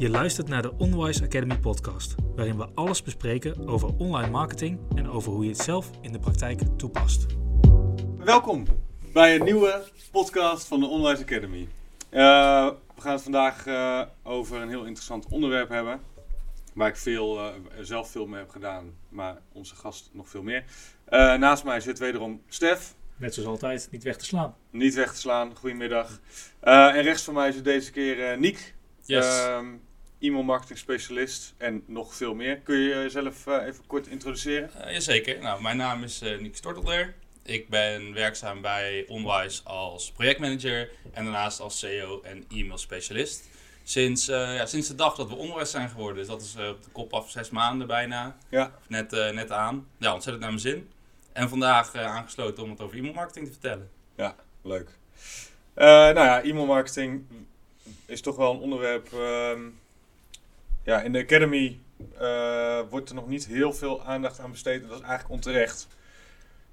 Je luistert naar de Onwise Academy podcast, waarin we alles bespreken over online marketing en over hoe je het zelf in de praktijk toepast. Welkom bij een nieuwe podcast van de Onwise Academy. Uh, we gaan het vandaag uh, over een heel interessant onderwerp hebben, waar ik veel, uh, zelf veel mee heb gedaan, maar onze gast nog veel meer. naast mij zit wederom Stef. Net zoals altijd, niet weg te slaan. Niet weg te slaan, goedemiddag. en rechts van mij zit deze keer Niek. Yes. Um, e-mail marketing specialist en nog veel meer. Kun je jezelf uh, even kort introduceren? Uh, jazeker. Nou, mijn naam is uh, Nick Stortelder. Ik ben werkzaam bij Onwise als projectmanager en daarnaast als CEO en e-mail specialist. Sinds, ja, sinds de dag dat we Onwise zijn geworden, dus dat is op de kop af zes maanden bijna. Ja. Net, net aan. Ja, ontzettend naar mijn zin. En vandaag aangesloten om het over e-mail marketing te vertellen. Ja, leuk. nou ja, e-mail marketing is toch wel een onderwerp. Ja, in de Academy uh, wordt er nog niet heel veel aandacht aan besteed. Dat is eigenlijk onterecht.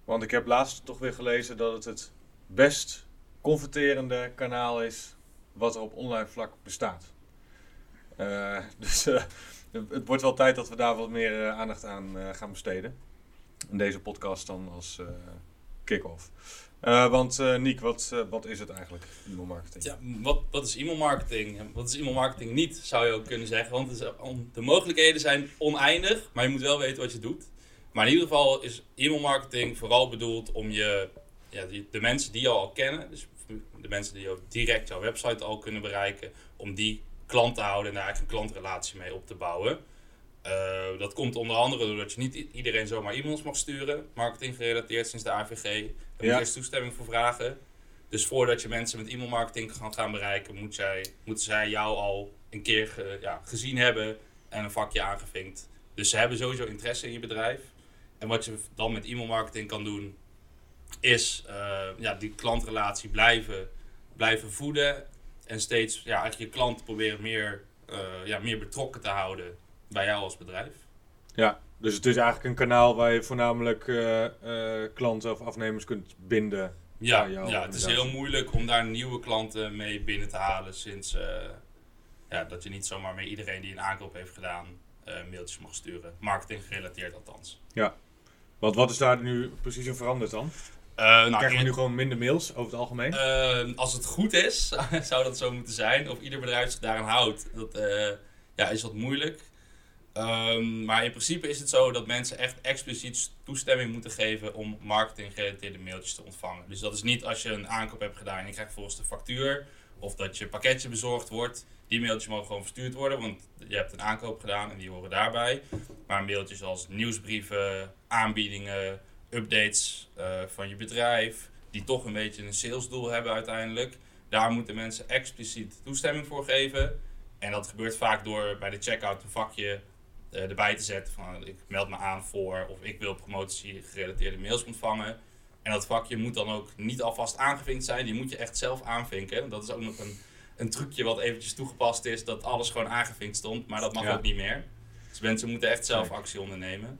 Want ik heb laatst toch weer gelezen dat het het best converterende kanaal is wat er op online vlak bestaat. Uh, dus uh, het wordt wel tijd dat we daar wat meer aandacht aan gaan besteden. In deze podcast dan als kick-off. Uh, want uh, Niek, wat, uh, wat is het eigenlijk, e-mail marketing? Ja, wat, wat is e-mail marketing? Wat is e-mail marketing niet, zou je ook kunnen zeggen. Want de mogelijkheden zijn oneindig, maar je moet wel weten wat je doet. Maar in ieder geval is e-mail marketing vooral bedoeld om je, ja, de mensen die jou al kennen, dus de mensen die jou direct jouw website al kunnen bereiken, om die klant te houden en daar eigenlijk een klantrelatie mee op te bouwen. Uh, dat komt onder andere doordat je niet iedereen zomaar e-mails mag sturen. Marketing gerelateerd sinds de AVG. Daar moet je eerst toestemming voor vragen. Dus voordat je mensen met e-mail marketing kan gaan bereiken, moet jij, moeten zij jou al een keer ge, ja, gezien hebben en een vakje aangevinkt. Dus ze hebben sowieso interesse in je bedrijf. En wat je dan met e-mail marketing kan doen, is uh, ja, die klantrelatie blijven, blijven voeden. En steeds ja, eigenlijk je klant proberen meer, uh, ja, meer betrokken te houden bij jou als bedrijf. Ja, dus het is eigenlijk een kanaal waar je voornamelijk uh, uh, klanten of afnemers kunt binden. Ja, ja het is heel moeilijk om daar nieuwe klanten mee binnen te halen sinds uh, ja, dat je niet zomaar met iedereen die een aankoop heeft gedaan mailtjes mag sturen. Marketing gerelateerd althans. Ja, want wat is daar nu precies in veranderd dan? nou, Krijgen we nu gewoon minder mails over het algemeen? als het goed is, zou dat zo moeten zijn. Of ieder bedrijf zich daaraan houdt, dat ja, is wat moeilijk. Um, maar in principe is het zo dat mensen echt expliciet toestemming moeten geven om marketing gerelateerde mailtjes te ontvangen. Dus dat is niet als je een aankoop hebt gedaan en je krijgt volgens de factuur of dat je pakketje bezorgd wordt. Die mailtjes mogen gewoon verstuurd worden, want je hebt een aankoop gedaan en die horen daarbij. Maar mailtjes als nieuwsbrieven, aanbiedingen, updates uh, van je bedrijf, die toch een beetje een salesdoel hebben uiteindelijk. Daar moeten mensen expliciet toestemming voor geven. En dat gebeurt vaak door bij de checkout een vakje erbij te zetten van ik meld me aan voor of ik wil promotie gerelateerde mails ontvangen. En dat vakje moet dan ook niet alvast aangevinkt zijn, die moet je echt zelf aanvinken. Dat is ook nog een, een trucje wat eventjes toegepast is, dat alles gewoon aangevinkt stond, maar dat mag ook niet meer. Dus mensen moeten echt zelf actie ondernemen.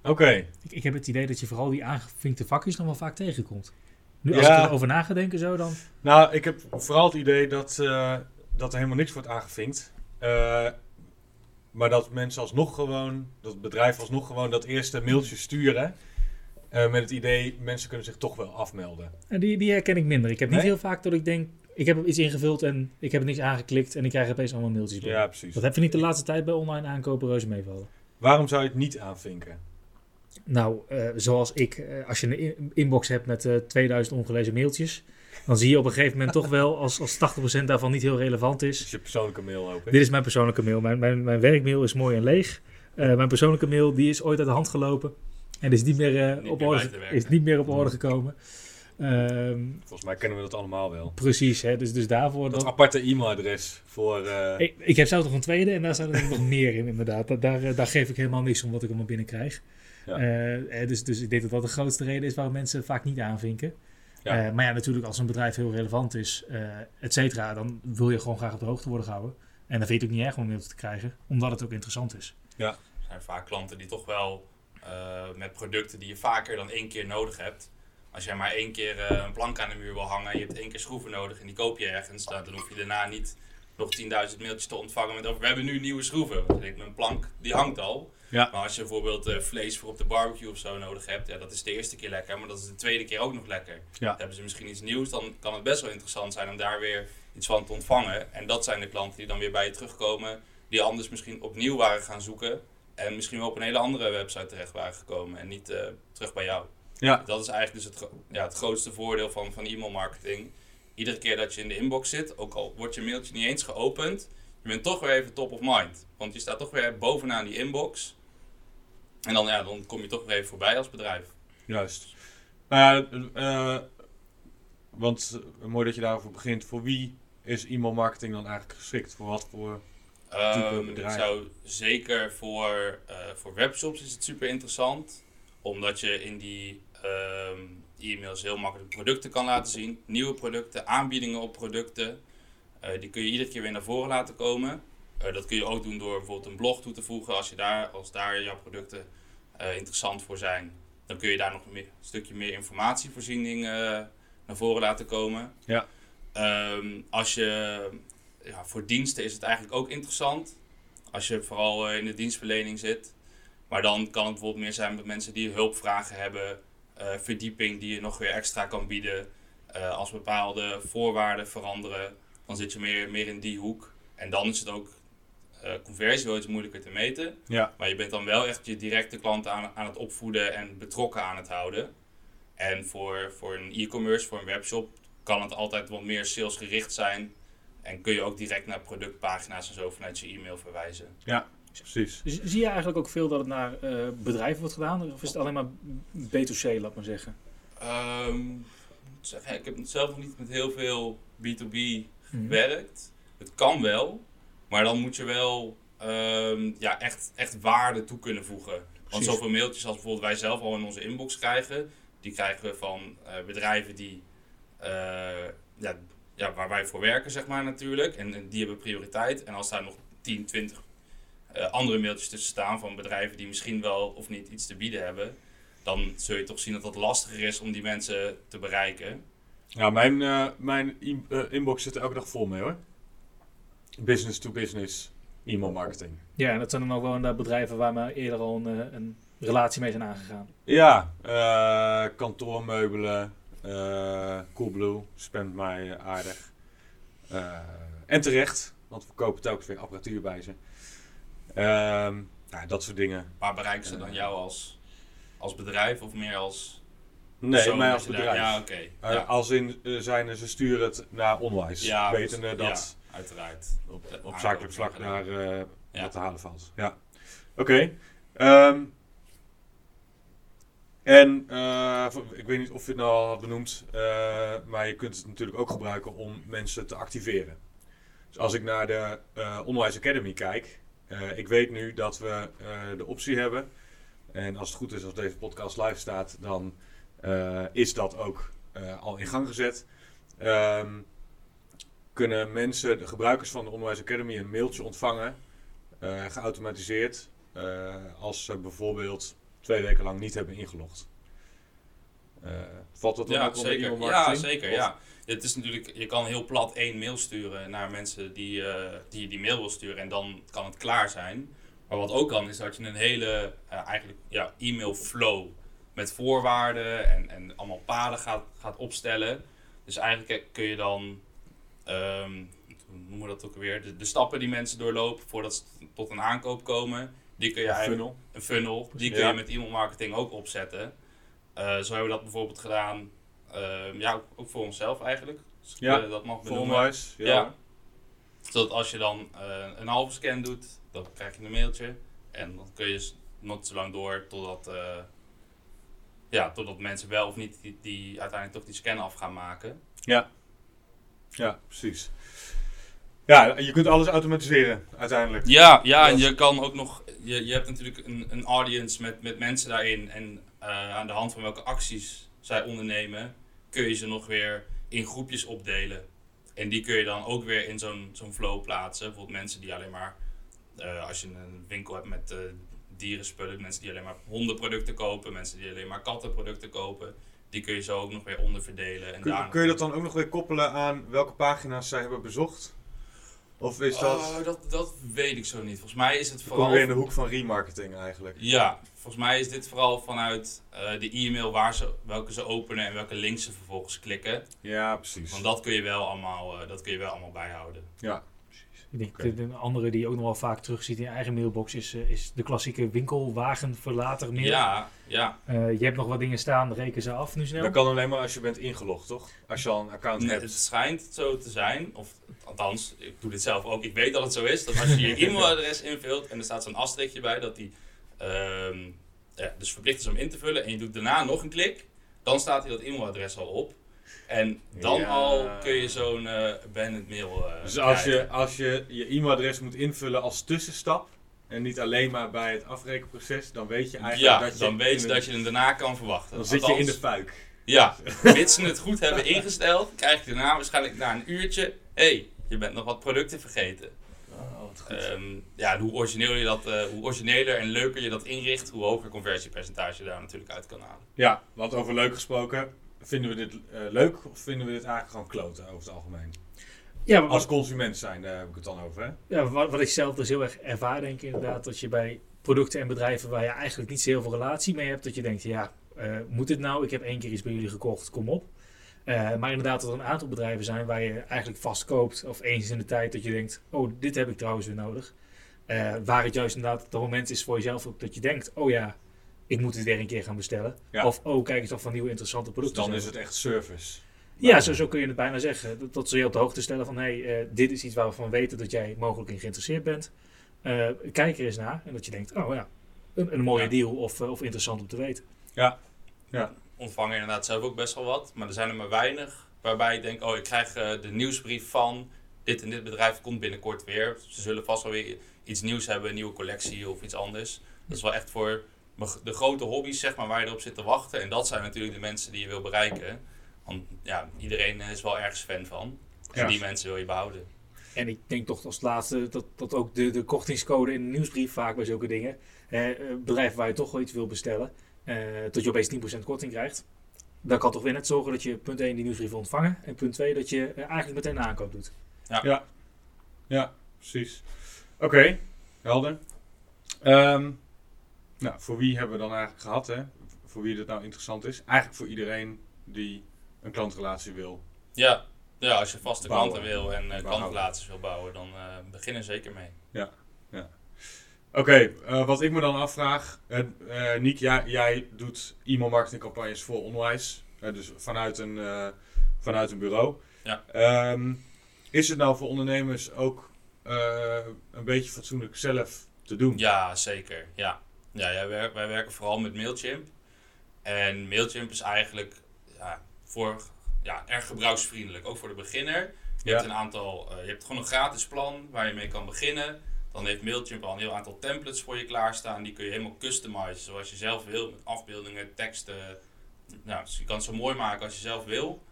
Oké. Okay. Ik, ik, heb het idee dat je vooral die aangevinkte vakjes nog wel vaak tegenkomt. Nu, als ja. ik erover na ga denken zo dan... Nou, ik heb vooral het idee dat, uh, dat er helemaal niks wordt aangevinkt. Uh, maar dat mensen alsnog gewoon, dat bedrijf alsnog gewoon dat eerste mailtje sturen. Uh, met het idee, mensen kunnen zich toch wel afmelden. En die, die herken ik minder. Ik heb niet heel vaak dat ik denk, ik heb iets ingevuld en ik heb niks aangeklikt en ik krijg opeens allemaal mailtjes binnen. Ja, precies. Dat heb je niet de laatste tijd bij online aankopen reuze meevallen. Waarom zou je het niet aanvinken? Nou, uh, zoals ik, uh, als je een inbox hebt met 2000 ongelezen mailtjes, dan zie je op een gegeven moment toch wel als, als 80% daarvan niet heel relevant is. Dit is je persoonlijke mail ook. Hè? Dit is mijn persoonlijke mail. Mijn, mijn, mijn werkmail is mooi en leeg. Uh, mijn persoonlijke mail die is ooit uit de hand gelopen. En is niet meer, uh, niet op, meer orde, is niet meer op orde gekomen. Um, Volgens mij kennen we dat allemaal wel. Precies, hè? Dus, dus daarvoor... Dat, dat aparte e-mailadres voor... Uh... Ik, ik, heb zelf nog een tweede en daar staat er nog meer in inderdaad. Daar, daar geef ik helemaal niks om wat ik allemaal binnenkrijg. Ja. dus, dus ik denk dat dat de grootste reden is waarom mensen vaak niet aanvinken. Ja. Uh, maar ja, natuurlijk als een bedrijf heel relevant is, uh, et cetera, dan wil je gewoon graag op de hoogte worden gehouden. En dan vind je het ook niet erg om mail te krijgen, omdat het ook interessant is. Ja. Er zijn vaak klanten die toch wel uh, met producten die je vaker dan één keer nodig hebt. Als jij maar één keer een plank aan de muur wil hangen en je hebt één keer schroeven nodig en die koop je ergens, dan, dan hoef je daarna niet nog 10.000 mailtjes te ontvangen met over we hebben nu nieuwe schroeven. Denk ik, mijn plank die hangt al. Ja. Maar als je bijvoorbeeld uh, vlees voor op de barbecue of zo nodig hebt, ja, dat is de eerste keer lekker, maar dat is de tweede keer ook nog lekker. Ja. Hebben ze misschien iets nieuws, dan kan het best wel interessant zijn om daar weer iets van te ontvangen. En dat zijn de klanten die dan weer bij je terugkomen, die anders misschien opnieuw waren gaan zoeken en misschien wel op een hele andere website terecht waren gekomen en niet uh, terug bij jou. Ja. Dat is eigenlijk dus het, ja, het grootste voordeel van, van e-mail marketing. Iedere keer dat je in de inbox zit, ook al wordt je mailtje niet eens geopend, je bent toch weer even top of mind. Want je staat toch weer bovenaan die inbox. En dan, ja, dan kom je toch weer even voorbij als bedrijf. Juist. Nou ja, uh, want uh, mooi dat je daarover begint. Voor wie is e-mail marketing dan eigenlijk geschikt? Voor wat voor type um, bedrijf? Zou zeker voor, uh, voor webshops is het super interessant. Omdat je in die um, e-mails heel makkelijk producten kan laten zien. Nieuwe producten, aanbiedingen op producten. Uh, die kun je iedere keer weer naar voren laten komen. Uh, dat kun je ook doen door bijvoorbeeld een blog toe te voegen. Als, je daar, als daar jouw producten uh, interessant voor zijn, dan kun je daar nog meer, een stukje meer informatievoorziening naar voren laten komen. Ja. Um, als je, ja, voor diensten is het eigenlijk ook interessant. Als je vooral in de dienstverlening zit. Maar dan kan het bijvoorbeeld meer zijn met mensen die hulpvragen hebben. verdieping die je nog weer extra kan bieden. als bepaalde voorwaarden veranderen dan zit je meer, meer in die hoek. En dan is het ook uh, conversie wel iets moeilijker te meten. Ja. Maar je bent dan wel echt je directe klanten aan, aan het opvoeden en betrokken aan het houden. En voor, voor een e-commerce, voor een webshop, kan het altijd wat meer salesgericht zijn. En kun je ook direct naar productpagina's en zo vanuit je e-mail verwijzen. Ja, precies. Zie je eigenlijk ook veel dat het naar uh, bedrijven wordt gedaan? Of is het alleen maar B2C, laat maar zeggen? Um, zeg, ik heb zelf nog niet met heel veel B2B werkt. Het kan wel, maar dan moet je wel um, ja, echt, echt waarde toe kunnen voegen. Want zoveel mailtjes als bijvoorbeeld wij zelf al in onze inbox krijgen, die krijgen we van uh, bedrijven die, uh, ja, ja, waar wij voor werken, zeg maar natuurlijk. En, en, die hebben prioriteit. En als daar nog 10, 20 uh, andere mailtjes tussen staan van bedrijven die misschien wel of niet iets te bieden hebben, dan zul je toch zien dat het lastiger is om die mensen te bereiken. Ja, mijn, mijn inbox zit er elke dag vol mee hoor. Business to business e-mail marketing. Ja, en dat zijn dan ook wel inderdaad bedrijven waar we eerder al een, uh, een relatie mee zijn aangegaan. Ja, uh, kantoormeubelen, Coolblue spamt mij aardig. en terecht, want we kopen telkens weer apparatuur bij ze. Ehm, ja, dat soort dingen. Maar bereiken ze dan jou als, als bedrijf of meer als Nee, mij als bedrijf. Daar, ja, oké. Okay. Uh, ja. Als in uh, zijn ze sturen het naar Onwise. Ja, wetende dat ja, uiteraard. op, op zakelijk vlak uh, ja. wat te halen valt. Ja. Oké. Okay. Um, en uh, ik weet niet of je het nou al had benoemd, uh, maar je kunt het natuurlijk ook gebruiken om mensen te activeren. Dus als ik naar de uh, Onwise Academy kijk, ik weet nu dat we de optie hebben. En als het goed is, als deze podcast live staat, dan is dat ook al in gang gezet. Um, kunnen mensen, de gebruikers van de Onderwijs Academy, een mailtje ontvangen, uh, geautomatiseerd, als ze bijvoorbeeld twee weken lang niet hebben ingelogd. valt dat dan ja, ook zeker. onder Ja, zeker. Of? Ja. Het is natuurlijk, je kan heel plat één mail sturen naar mensen die, die die mail wil sturen en dan kan het klaar zijn. Maar wat ook kan, is dat je een hele eigenlijk ja, e-mail flow met voorwaarden en, en allemaal paden gaat, gaat opstellen. Dus eigenlijk kun je dan, um, hoe noemen we dat ook weer, de, de, stappen die mensen doorlopen voordat ze tot een aankoop komen, die kun je een eigenlijk, funnel. een funnel, die kun je met e-mail marketing ook opzetten. Uh, zo hebben we dat bijvoorbeeld gedaan, uh, ja, ook, ook, voor onszelf eigenlijk. Dus ja, dat mag voor onwijs. Ja. ja. Zodat als je dan uh, een halve scan doet, dan krijg je een mailtje en dan kun je nog zo lang door totdat ja, totdat mensen wel of niet die, die uiteindelijk toch die scan af gaan maken. Ja, ja precies. Ja, je kunt alles automatiseren uiteindelijk. Ja, ja en je kan ook nog, je, je hebt natuurlijk een, een audience met, met mensen daarin en uh, aan de hand van welke acties zij ondernemen, kun je ze nog weer in groepjes opdelen. En die kun je dan ook weer in zo'n zo'n flow plaatsen. Bijvoorbeeld mensen die alleen maar, uh, als je een winkel hebt met uh, dierenspullen, mensen die alleen maar hondenproducten kopen, mensen die alleen maar kattenproducten kopen. Die kun je zo ook nog weer onderverdelen. En kun, kun je dat dan ook nog weer koppelen aan welke pagina's zij hebben bezocht? Of is dat... Oh, dat, dat weet ik zo niet. Volgens mij is het vooral... weer in de hoek van remarketing eigenlijk. Ja, volgens mij is dit vooral vanuit eh, de e-mail waar ze, welke ze openen en welke links ze vervolgens klikken. Ja, precies. Want dat kun je wel allemaal, eh, dat kun je wel allemaal bijhouden. Ja. Ik denk, de, de andere die je ook nog wel vaak terugziet in je eigen mailbox is, eh, is de klassieke winkelwagenverlater mail. Ja, ja. Eh, je hebt nog wat dingen staan, reken ze af nu snel. Dat kan alleen maar als je bent ingelogd, toch? Als je al een account Nee, hebt. het schijnt zo te zijn, of althans, ik doe dit zelf ook, ik weet dat het zo is, dat als je je e-mailadres invult en er staat zo'n asterikje bij dat die ehm, ja, dus verplicht is om in te vullen en je doet daarna nog een klik, dan staat hij dat e-mailadres al op. En dan Ja. al kun je zo'n abandoned mail eh, Dus als je, als je je e-mailadres moet invullen als tussenstap en niet alleen maar bij het afrekenproces, dan weet je eigenlijk Ja, dat je... dan weet je in een- dat je hem daarna kan verwachten. Dan zit je in de fuik. Ja, mits ze het goed hebben ingesteld, krijg je daarna waarschijnlijk na een uurtje... Hé, hey, je bent nog wat producten vergeten. Oh, wat. Ehm, ja, hoe, origineel je dat, eh, hoe origineler en leuker je dat inricht, hoe hoger conversiepercentage je daar natuurlijk uit kan halen. Ja, want over leuk gesproken, vinden we dit eh, leuk of vinden we dit eigenlijk gewoon kloten over het algemeen? ja, maar Als consument zijn, daar heb ik het dan over, hè? ja, wat, wat ik zelf dus heel erg ervaar, denk ik inderdaad, dat je bij producten en bedrijven waar je eigenlijk niet zo heel veel relatie mee hebt, dat je denkt, ja, eh, moet dit nou? Ik heb één keer iets bij jullie gekocht, kom op. Eh, maar inderdaad, dat er een aantal bedrijven zijn waar je eigenlijk vast koopt, of eens in de tijd dat je denkt, oh, dit heb ik trouwens weer nodig. Waar het juist inderdaad het moment is voor jezelf ook dat je denkt, oh ja, ik moet het weer een keer gaan bestellen. Ja. Of, oh, kijk eens of van nieuwe interessante Dus producten dan zijn. is het echt service. Ja, zo, zo kun je het bijna zeggen. Dat, dat ze je op de hoogte stellen van, hey, eh, dit is iets waar we van weten dat jij mogelijk in geïnteresseerd bent. Eh, kijk er eens naar. En dat je denkt, oh ja, een, een mooie Ja. deal of, eh, of interessant om te weten. Ja. Ja. Ontvangen inderdaad zelf ook best wel wat, maar er zijn er maar weinig waarbij ik denk, oh ik krijg de nieuwsbrief van dit en dit bedrijf komt binnenkort weer. Ze zullen vast wel weer iets nieuws hebben, een nieuwe collectie of iets anders. Dat is wel echt voor de grote hobby's zeg maar, waar je erop zit te wachten. En dat zijn natuurlijk de mensen die je wil bereiken. Want ja, iedereen is wel ergens fan van. En Ja. die mensen wil je behouden. En ik denk toch als laatste dat, dat ook de, de kortingscode in de nieuwsbrief vaak bij zulke dingen. eh, eh, bedrijven waar je toch wel iets wil bestellen, eh, dat je opeens 10% korting krijgt. Dan kan toch weer net zorgen dat je punt 1 die nieuwsbrief wil ontvangen. En punt 2 dat je eh, eigenlijk meteen een aankoop doet. Ja, precies. Oké, helder. Ehm, nou, voor wie hebben we dan eigenlijk gehad, hè? Voor wie dit nou interessant is? Eigenlijk voor iedereen die een klantrelatie wil. Ja, ja als je vaste Bouwen. klanten wil en uh, Bouwen. klantrelaties wil bouwen, dan uh, begin er zeker mee. Oké, eh, wat ik me dan afvraag, Niek, jij, jij doet e-mail marketingcampagnes voor onderwijs, dus vanuit een, vanuit een bureau. Ja. Um, is het nou voor ondernemers ook een beetje fatsoenlijk zelf te doen? Ja, zeker. Ja, ja, ja wij, wij werken vooral met Mailchimp. En Mailchimp is eigenlijk ja, voor, ja, erg gebruiksvriendelijk, ook voor de beginner. Je Ja. hebt een aantal, uh, je hebt gewoon een gratis plan waar je mee kan beginnen. Dan heeft Mailchimp al een heel aantal templates voor je klaarstaan. Die kun je helemaal customizen zoals je zelf wil. Met afbeeldingen, teksten. Nou, dus je kan het zo mooi maken als je zelf wil.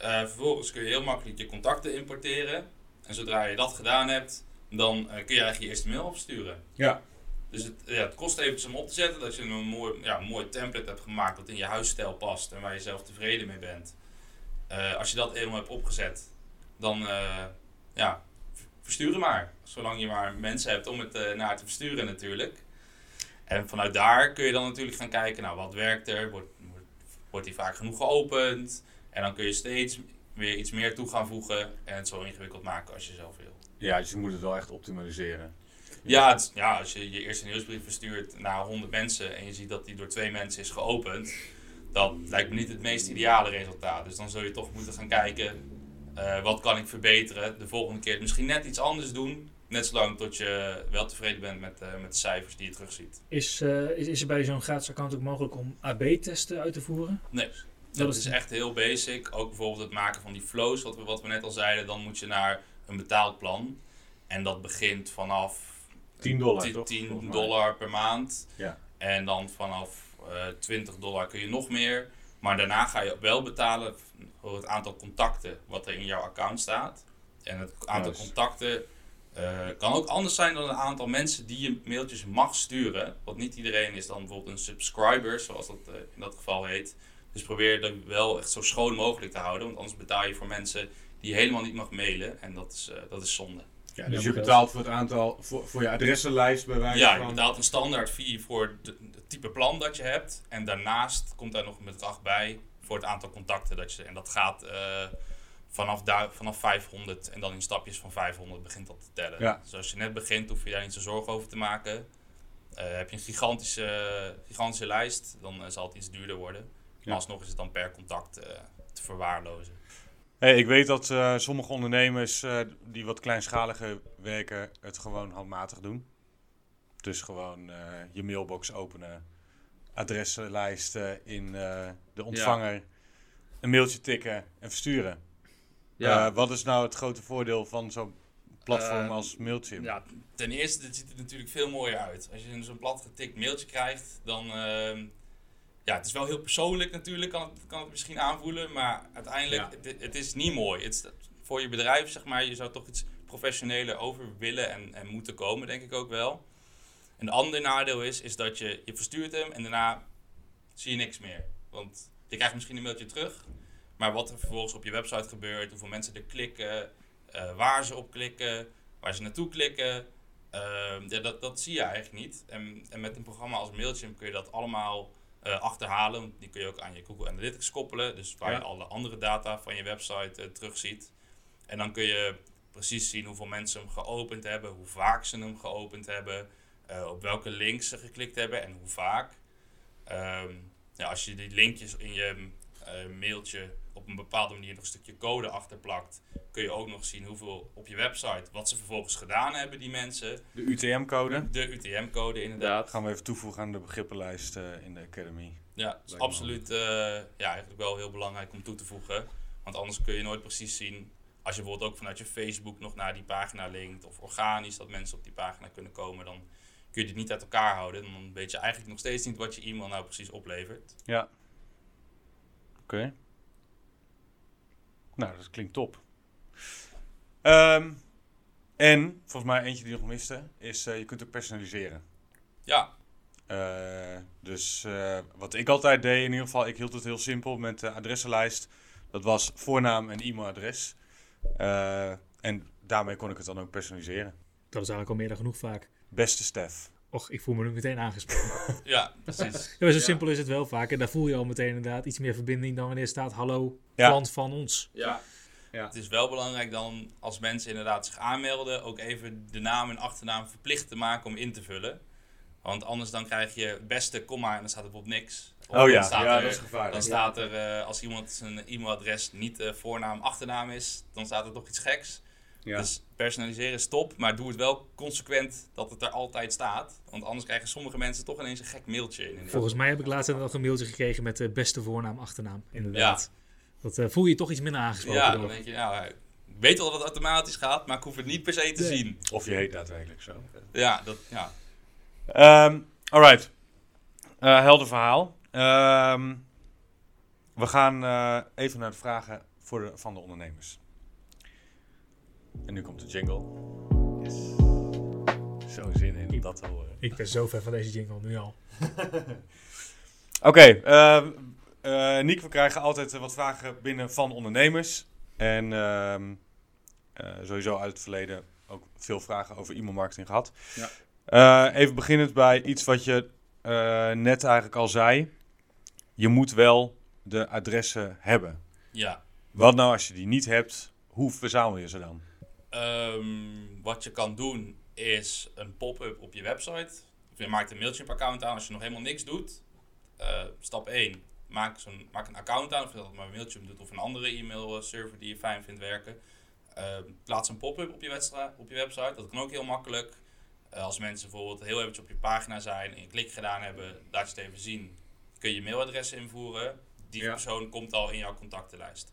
Uh, vervolgens kun je heel makkelijk je contacten importeren. En zodra je dat gedaan hebt, dan uh, kun je eigenlijk je eerste mail opsturen. Ja. Dus het, ja, het kost even om op te zetten. Dat je een mooi, ja, mooi template hebt gemaakt dat in je huisstijl past en waar je zelf tevreden mee bent. Uh, als je dat eenmaal hebt opgezet, dan uh, ja, versturen maar. Zolang je maar mensen hebt om het uh, naar te versturen natuurlijk. En vanuit daar kun je dan natuurlijk gaan kijken, nou wat werkt er? Wordt, wordt, wordt die vaak genoeg geopend? En dan kun je steeds weer iets meer toe gaan voegen en het zo ingewikkeld maken als je zelf wil. Ja, dus je moet het wel echt optimaliseren. Ja, het, ja, als je je eerste nieuwsbrief verstuurt naar 100 mensen en je ziet dat die door twee mensen is geopend, dat lijkt me niet het meest ideale resultaat. Dus dan zul je toch moeten gaan kijken, uh, wat kan ik verbeteren? De volgende keer misschien net iets anders doen, net zolang tot je wel tevreden bent met, uh, met de cijfers die je terugziet. Is, uh, is, is er bij zo'n gratis account ook mogelijk om AB-testen uit te voeren? Nee. Dat is echt heel basic. Ook bijvoorbeeld het maken van die flows, wat we, wat we net al zeiden. Dan moet je naar een betaald plan. En dat begint vanaf 10 dollar, 10, toch? 10 dollar per maand. Ja. En dan vanaf uh, 20 dollar kun je nog meer. Maar daarna ga je wel betalen voor het aantal contacten wat er in jouw account staat. En het aantal Nice. contacten uh, kan ook anders zijn dan een aantal mensen die je mailtjes mag sturen. Want niet iedereen is dan bijvoorbeeld een subscriber, zoals dat uh, in dat geval heet. Dus probeer dat wel echt zo schoon mogelijk te houden. Want anders betaal je voor mensen die je helemaal niet mag mailen. En dat is, dat is zonde. Ja, dus je betaalt voor het aantal, voor, voor je adressenlijst bij wijze Ja, van... je betaalt een standaard fee voor de- het type plan dat je hebt. En daarnaast komt daar nog een bedrag bij voor het aantal contacten dat je... En dat gaat eh, vanaf, daar, vanaf 500 en dan in stapjes van 500 begint dat te tellen. Ja. Dus als je net begint hoef je daar niet zo zorgen over te maken. Eh, heb je een gigantische, gigantische lijst, dan eh, zal het iets duurder worden. Maar Ja. alsnog is het dan per contact eh, te verwaarlozen. Hey, ik weet dat eh, sommige ondernemers eh, die wat kleinschaliger werken het gewoon handmatig doen. Dus gewoon eh, je mailbox openen, adressenlijst eh, in de ontvanger, een mailtje tikken en versturen. Ja, wat is nou het grote voordeel van zo'n platform als Mailchimp? Ja, ten eerste, het ziet er natuurlijk veel mooier uit. Als je zo'n plat getikt mailtje krijgt, dan... ja, het is wel heel persoonlijk natuurlijk, kan het, kan het misschien aanvoelen. Maar uiteindelijk, Ja. het, het is niet mooi. Het is, voor je bedrijf, zeg maar, je zou toch iets professioneler over willen en, en moeten komen, denk ik ook wel. Een ander nadeel is, is dat je, je verstuurt hem en daarna zie je niks meer. Want je krijgt misschien een mailtje terug, maar wat er vervolgens op je website gebeurt, hoeveel mensen er klikken, eh, waar ze op klikken, waar ze naartoe klikken, ehm, ja, dat, dat zie je eigenlijk niet. En, en met een programma als Mailchimp kun je dat allemaal eh, achterhalen. Die kun je ook aan je Google Analytics koppelen. Dus waar Ja. je alle andere data van je website eh, terugziet. En dan kun je precies zien hoeveel mensen hem geopend hebben, hoe vaak ze hem geopend hebben, eh, op welke links ze geklikt hebben en hoe vaak. Ehm, ja, als je die linkjes in je mailtje op een bepaalde manier nog een stukje code achterplakt, kun je ook nog zien hoeveel op je website, wat ze vervolgens gedaan hebben, die mensen. De UTM-code De UTM-code inderdaad. inderdaad. gaan we even toevoegen aan de begrippenlijst eh, in de Academy. Ja, het is absoluut eh, ja, eigenlijk wel heel belangrijk om toe te voegen. Want anders kun je nooit precies zien, als je bijvoorbeeld ook vanuit je Facebook nog naar die pagina linkt, of organisch dat mensen op die pagina kunnen komen, dan kun je dit niet uit elkaar houden. En dan weet je eigenlijk nog steeds niet wat je e-mail nou precies oplevert. Ja. Oké. Nou, dat klinkt top. Ehm, en, volgens mij eentje die nog miste, is eh, je kunt ook personaliseren. Ja, Eh, dus eh, wat ik altijd deed, in ieder geval, ik hield het heel simpel met de adressenlijst. Dat was voornaam en e-mailadres. Eh, en daarmee kon ik het dan ook personaliseren. Dat is eigenlijk al meer dan genoeg vaak. Beste Stef. Och, ik voel me nu meteen aangesproken. ja, precies. Ja, zo Ja. simpel is het wel vaak. En daar voel je al meteen inderdaad iets meer verbinding dan wanneer staat hallo, Ja. klant van ons. Ja. Ja. Het is wel belangrijk dan, als mensen inderdaad zich aanmelden, ook even de naam en achternaam verplicht te maken om in te vullen. Want anders dan krijg je beste komma en dan staat er bijvoorbeeld niks. Of Oh dan ja, staat ja er- dat is gevaarlijk. Dan staat er, eh, als iemand zijn e-mailadres niet eh, voornaam, achternaam is, dan staat er toch iets geks. Ja. Dus personaliseren is top, maar doe het wel consequent dat het er altijd staat. Want anders krijgen sommige mensen toch ineens een gek mailtje in. Volgens mij heb ik laatst nog een mailtje gekregen met de beste voornaam, achternaam. Inderdaad. Dat eh, voel je je toch iets minder aangesproken Ja, door. dan denk je, ja, ik weet wel dat het automatisch gaat, maar ik hoef het niet per se te Nee. zien. Of je heet daadwerkelijk zo. Ja, dat, ja. Ehm alright. Eh, helder verhaal. Ehm, we gaan eh, even naar de vragen voor de, van de ondernemers. En nu komt de jingle. Yes. Zo zin in om dat te horen. Ik ben zo ver van deze jingle nu al. Oké, ehm, eh, Niek, we krijgen altijd eh, wat vragen binnen van ondernemers. En ehm, eh, sowieso uit het verleden ook veel vragen over e-mailmarketing gehad. Ja. Even beginnend bij iets wat je net eigenlijk al zei. Je moet wel de adressen hebben. ja. Wat nou als je die niet hebt, hoe verzamel je ze dan? Ehm, wat je kan doen is een pop-up op je website. Of je maakt een Mailchimp-account aan als je nog helemaal niks doet. Eh, stap 1. Maak, zo'n, maak een account aan, of je dat maar Mailchimp doet of een andere e-mail-server die je fijn vindt werken. Ehm, plaats een pop-up op, je webstra- op je website. Dat kan ook heel makkelijk. Eh, als mensen bijvoorbeeld heel eventjes op je pagina zijn en je klik gedaan hebben, laat je het even zien. Kun je je mailadres invoeren. Die Ja. persoon komt al in jouw contactenlijst.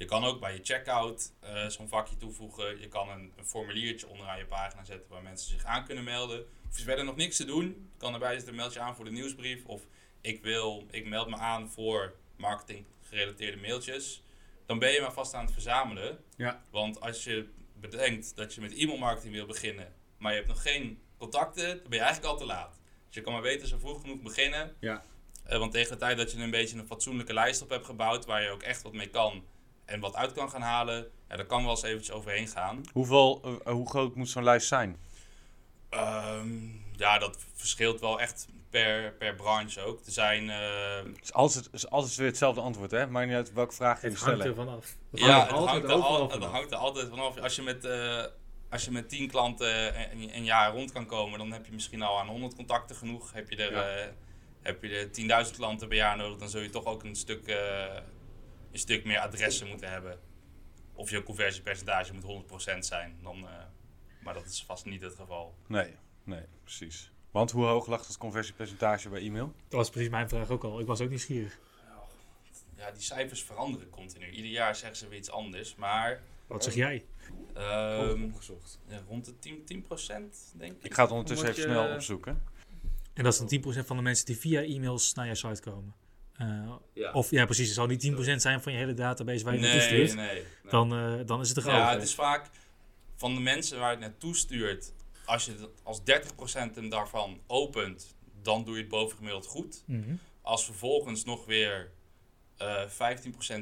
Je kan ook bij je checkout eh, zo'n vakje toevoegen. Je kan een, een formuliertje onderaan je pagina zetten waar mensen zich aan kunnen melden. Of je verder nog niks te doen. Kan erbij zetten, meld je aan voor de nieuwsbrief. Of ik, wil, ik meld me aan voor marketing gerelateerde mailtjes. Dan ben je maar vast aan het verzamelen. Ja. Want als je bedenkt dat je met e-mailmarketing wil beginnen, maar je hebt nog geen contacten, dan ben je eigenlijk al te laat. Dus je kan maar beter zo vroeg genoeg beginnen. Ja. Eh, want tegen de tijd dat je een beetje een fatsoenlijke lijst op hebt gebouwd, waar je ook echt wat mee kan, en wat uit kan gaan halen, ja, daar kan wel eens eventjes overheen gaan. Hoeveel, uh, hoe groot moet zo'n lijst zijn? Um, ja, dat verschilt wel echt per, per branche ook. Er zijn... Uh... Het is altijd, is altijd weer hetzelfde antwoord, hè? Maakt niet uit welke vraag je stelt. Het hangt er vanaf. Ja, het hangt, er al, het hangt er altijd vanaf. Als je met... Uh, als je met 10 klanten een, een, jaar rond kan komen, dan heb je misschien al aan 100 contacten genoeg. Heb je er, ja. uh, heb je er 10.000 klanten per jaar nodig, dan zul je toch ook een stuk, een stuk meer adressen moeten hebben. Of je conversiepercentage moet 100% zijn. Dan, maar dat is vast niet het geval. Nee, nee, precies. Want hoe hoog lag het conversiepercentage bij e-mail? Dat was precies mijn vraag ook al. Ik was ook nieuwsgierig. Ja, die cijfers veranderen continu. Ieder jaar zeggen ze weer iets anders. Maar. Wat zeg jij? Um, opgezocht. Ja, rond de 10%, 10 denk ik. Ik ga het ondertussen even snel opzoeken. En dat is dan 10% van de mensen die via e-mails naar je site komen. Uh, ja. Of ja, precies. Het zal niet 10% zijn van je hele database waar je nee, naartoe stuurt. Nee, nee, Dan, uh, dan is het te groot. Ja, het is vaak van de mensen waar het naartoe stuurt als je als 30% hem daarvan opent, dan doe je het bovengemiddeld goed. Mm -hmm. Als vervolgens nog weer uh,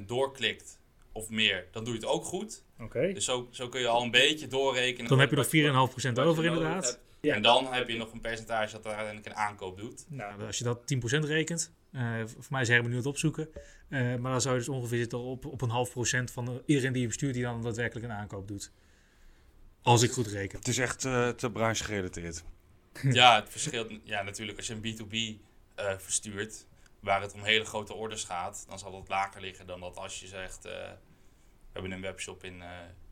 15% doorklikt of meer, dan doe je het ook goed. Oké. Okay. Dus zo, zo kun je al een beetje doorrekenen. Dan heb je nog 4,5% over inderdaad. Ja. En dan heb je nog een percentage dat uiteindelijk een aankoop doet. Nou, als je dat 10% rekent, uh, voor mij is Herman nu het opzoeken. Uh, maar dan zou je dus ongeveer zitten op, op een half procent van de, iedereen die je bestuurt die dan daadwerkelijk een aankoop doet. Als ik goed reken. Het is echt uh, te branche gerelateerd. Ja, het verschilt. Ja, natuurlijk als je een B2B uh, verstuurt, waar het om hele grote orders gaat, dan zal het lager liggen dan dat als je zegt, uh, we hebben een webshop in,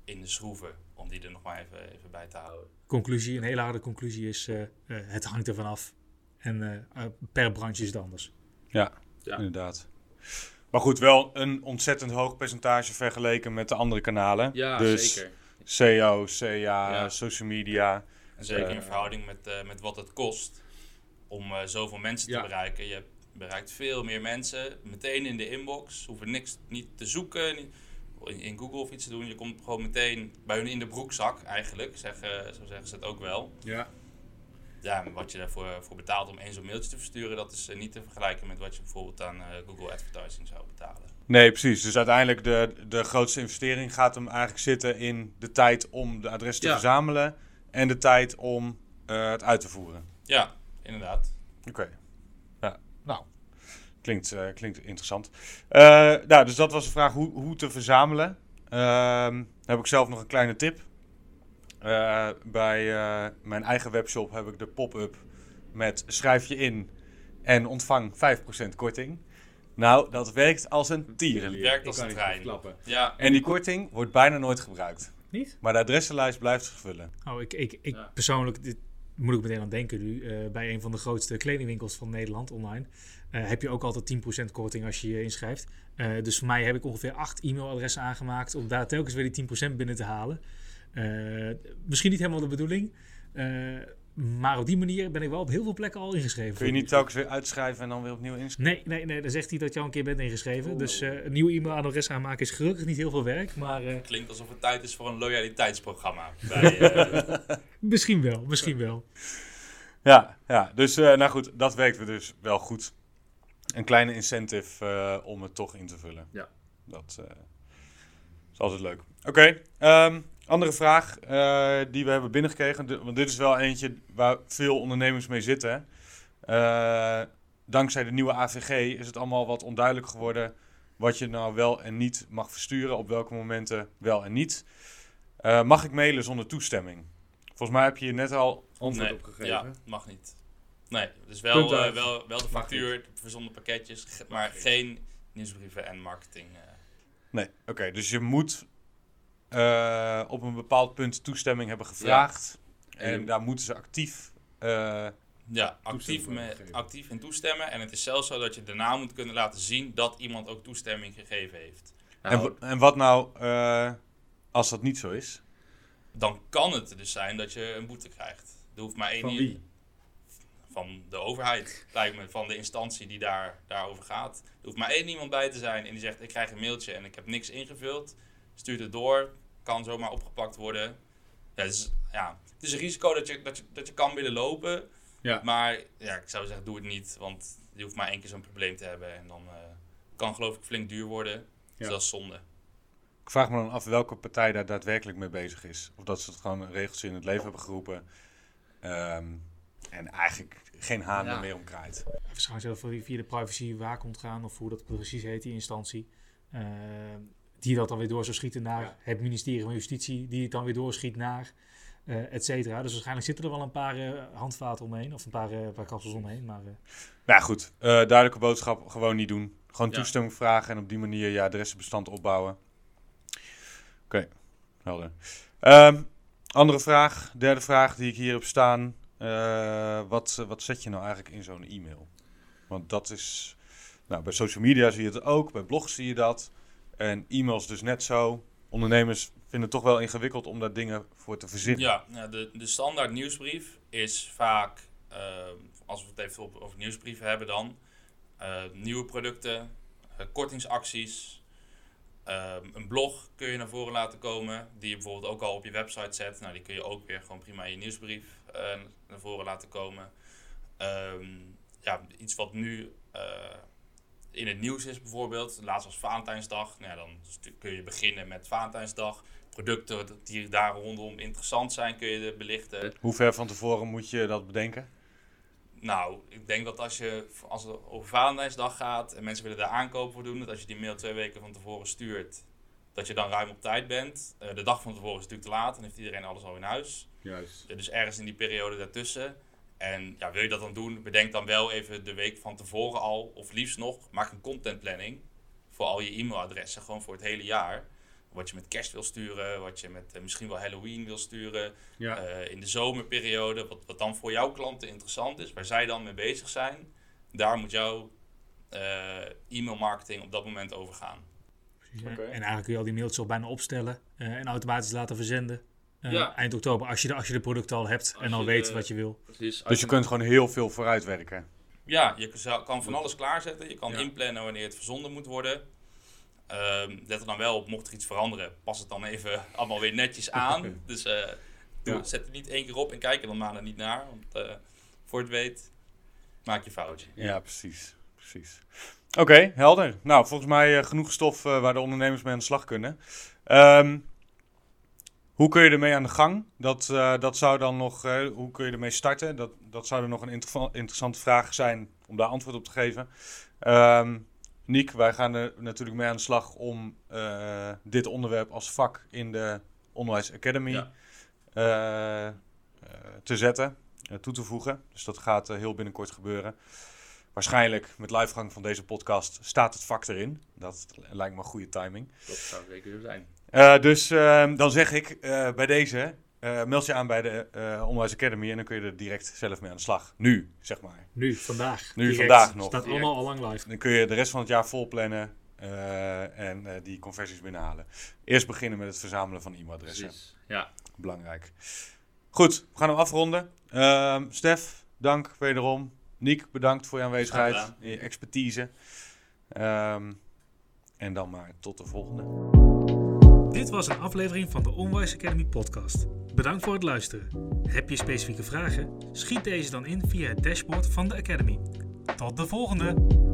in de schroeven, om die er nog maar even, even bij te houden. Conclusie, een hele harde conclusie is, het hangt ervan af. En per branche is het anders. Ja, ja, inderdaad. Maar goed, wel een ontzettend hoog percentage vergeleken met de andere kanalen. Ja, dus zeker. SEO, CA, ja. social media. En zeker in verhouding met, uh, met wat het kost om uh, zoveel mensen ja. te bereiken. Je bereikt veel meer mensen meteen in de inbox. Hoeven niks niet te zoeken, niet in, in, Google of iets te doen. Je komt gewoon meteen bij hun in de broekzak eigenlijk, zeggen, zo zeggen ze het ook wel. Ja. Ja, wat je daarvoor voor betaalt om één zo'n mailtje te versturen, dat is uh, niet te vergelijken met wat je bijvoorbeeld aan Google Advertising zou betalen. Nee, precies. Dus uiteindelijk de, de grootste investering gaat hem eigenlijk zitten in de tijd om de adressen te ja. verzamelen en de tijd om uh, het uit te voeren. Ja, inderdaad. Oké. Okay. Ja, nou, klinkt, uh, klinkt interessant. Uh, nou, dus dat was de vraag hoe, hoe te verzamelen. Ehm, heb ik zelf nog een kleine tip. Bij mijn eigen webshop heb ik de pop-up met schrijf je in en ontvang 5% korting. Nou, dat werkt als een tierenlier. Het werkt als een trein. Ja. En die korting wordt bijna nooit gebruikt. Niet? Maar de adressenlijst blijft zich vullen. Oh, ik, ik, ik ja. persoonlijk, dit moet ik meteen aan denken nu. Uh, bij een van de grootste kledingwinkels van Nederland online. Uh, heb je ook altijd 10% korting als je je inschrijft. Uh, dus voor mij heb ik ongeveer 8 e-mailadressen aangemaakt om daar telkens weer die 10% binnen te halen. Misschien niet helemaal de bedoeling. Maar op die manier ben ik wel op heel veel plekken al ingeschreven. Kun je niet telkens weer uitschrijven en dan weer opnieuw inschrijven? Nee, nee, nee dan zegt hij dat je al een keer bent ingeschreven. Oh. Dus uh, een nieuw e-mailadres aanmaken is gelukkig niet heel veel werk. Maar, uh, Klinkt alsof het tijd is voor een loyaliteitsprogramma. Bij, uh... misschien wel, misschien wel. Ja, ja dus nou goed, dat werkt we dus wel goed. Een kleine incentive om het toch in te vullen. Ja. Dat is altijd leuk. Oké, okay, um, andere vraag uh, die we hebben binnengekregen, want dit is wel eentje waar veel ondernemers mee zitten. Uh, dankzij de nieuwe AVG is het allemaal wat onduidelijk geworden wat je nou wel en niet mag versturen, op welke momenten wel en niet. Uh, mag ik mailen zonder toestemming? Volgens mij heb je hier net al antwoord nee, op gegeven. Ja, mag niet. Nee, dus wel, wel, wel de factuur, de verzonden pakketjes, maar geen nieuwsbrieven en marketing. Nee, oké. Okay, dus je moet uh, op een bepaald punt toestemming hebben gevraagd. Ja. En, en daar moeten ze actief. Uh, ja, actief, me, actief in toestemmen. En het is zelfs zo dat je daarna moet kunnen laten zien dat iemand ook toestemming gegeven heeft. Nou, en, en, wat nou uh, als dat niet zo is? Dan kan het dus zijn dat je een boete krijgt. Er hoeft maar één. Van wie? Van de overheid, lijkt me, van de instantie die daar, daarover gaat. Er hoeft maar één iemand bij te zijn en die zegt: Ik krijg een mailtje en ik heb niks ingevuld stuurt het door, kan zomaar opgepakt worden. Ja, dus, ja, het is een risico dat je, dat je, dat je kan willen lopen. Ja. Maar ja, ik zou zeggen, doe het niet. Want je hoeft maar één keer zo'n probleem te hebben. En dan uh, kan geloof ik flink duur worden. Dus ja. dat is zonde. ik vraag me dan af welke partij daar daadwerkelijk mee bezig is. Of dat ze het gewoon regels in het leven hebben geroepen. Ehm, en eigenlijk geen haan Ja. meer om kraait. Waarschijnlijk zelf via de privacy waakhond gaan, of hoe dat precies heet, die instantie. Eh, die dat dan weer door zou schieten naar Ja. het ministerie van Justitie, die het dan weer doorschiet naar, eh et cetera. Dus waarschijnlijk zitten er wel een paar eh, handvaten omheen, of een paar, eh paar kapsels omheen. Maar eh, Nou ja, goed. Eh, duidelijke boodschap. Gewoon niet doen. Gewoon Ja. toestemming vragen en op die manier je adressenbestand opbouwen. Oké, helder. Ehm, andere vraag, derde vraag die ik hier heb staan. Eh, wat, wat zet je nou eigenlijk in zo'n e-mail? Want dat is... Nou, bij social media zie je het ook. Bij blogs zie je dat. En e-mails dus net zo. Ondernemers vinden het toch wel ingewikkeld om daar dingen voor te verzinnen. Ja, de, de standaard nieuwsbrief is vaak, eh, als we het even over nieuwsbrieven hebben dan, eh, nieuwe producten, eh, kortingsacties. Een blog kun je naar voren laten komen, die je bijvoorbeeld ook al op je website zet. Nou, die kun je ook weer gewoon prima in je nieuwsbrief naar voren laten komen. Ehm, ja, iets wat nu in het nieuws is bijvoorbeeld, laatst was Valentijnsdag. Nou, ja, dan kun je beginnen met Valentijnsdag producten die daar rondom interessant zijn, kun je belichten. Hoe ver van tevoren moet je dat bedenken? Nou, ik denk dat als je als het over Valentijnsdag gaat en mensen willen daar aankopen voor doen, dat als je die mail twee weken van tevoren stuurt, dat je dan ruim op tijd bent. Eh, de dag van tevoren is natuurlijk te laat, dan heeft iedereen alles al in huis. Juist. Dus ergens in die periode daartussen. En ja, wil je dat dan doen, bedenk dan wel even de week van tevoren al, of liefst nog, maak een contentplanning voor al je e-mailadressen, gewoon voor het hele jaar. Wat je met kerst wil sturen, wat je met eh, misschien wel Halloween wil sturen. Ja. Eh, in de zomerperiode, wat, wat dan voor jouw klanten interessant is, waar zij dan mee bezig zijn, daar moet jouw eh, e-mailmarketing op dat moment over gaan. En eigenlijk kun je al die mailtjes al bijna opstellen eh, en automatisch laten verzenden. Eh, Ja. Eind oktober, als je, de, als je de producten al hebt Als en al weet de- wat je wil. Precies. Dus je kunt gewoon heel veel vooruitwerken. Ja, je kan van alles klaarzetten. Je kan Ja. inplannen wanneer het verzonden moet worden. Ehm, let er dan wel op, mocht er iets veranderen, pas het dan even allemaal weer netjes aan. dus eh, doe, Ja. zet het niet één keer op en kijk er dan maanden niet naar. Want eh, voor het weet, maak je foutje. Ja, precies. precies. Oké, helder. Nou, volgens mij eh, genoeg stof eh, waar de ondernemers mee aan de slag kunnen. Ehm, hoe kun je ermee aan de gang? Dat, eh, dat zou dan nog, eh, hoe kun je ermee starten? Dat, dat zou er nog een interessante vraag zijn om daar antwoord op te geven. Ehm Niek, wij gaan er natuurlijk mee aan de slag om eh, dit onderwerp als vak in de Onderwijs Academy Ja. te zetten, toe te voegen. Dus dat gaat heel binnenkort gebeuren. Waarschijnlijk met livegang van deze podcast staat het vak erin. Dat lijkt me een goede timing. Dat zou zeker zo zijn. Eh, dus ehm, dan zeg ik eh, bij deze, eh, meld je aan bij de eh, Onderwijs Academy en dan kun je er direct zelf mee aan de slag. Nu, zeg maar. Nu, vandaag. Nu, Direct. vandaag nog. Staat Direct. allemaal al lang live. Dan kun je de rest van het jaar vol plannen eh, en eh, die conversies binnenhalen. Eerst beginnen met het verzamelen van e-mailadressen. Precies. Ja. Belangrijk. Goed, we gaan hem afronden. Ehm Stef, dank wederom. Niek, bedankt voor je aanwezigheid je expertise. Ehm, en dan maar tot de volgende. Dit was een aflevering van de Onwise Academy podcast. Bedankt voor het luisteren. Heb je specifieke vragen? Schiet deze dan in via het dashboard van de Academy. Tot de volgende!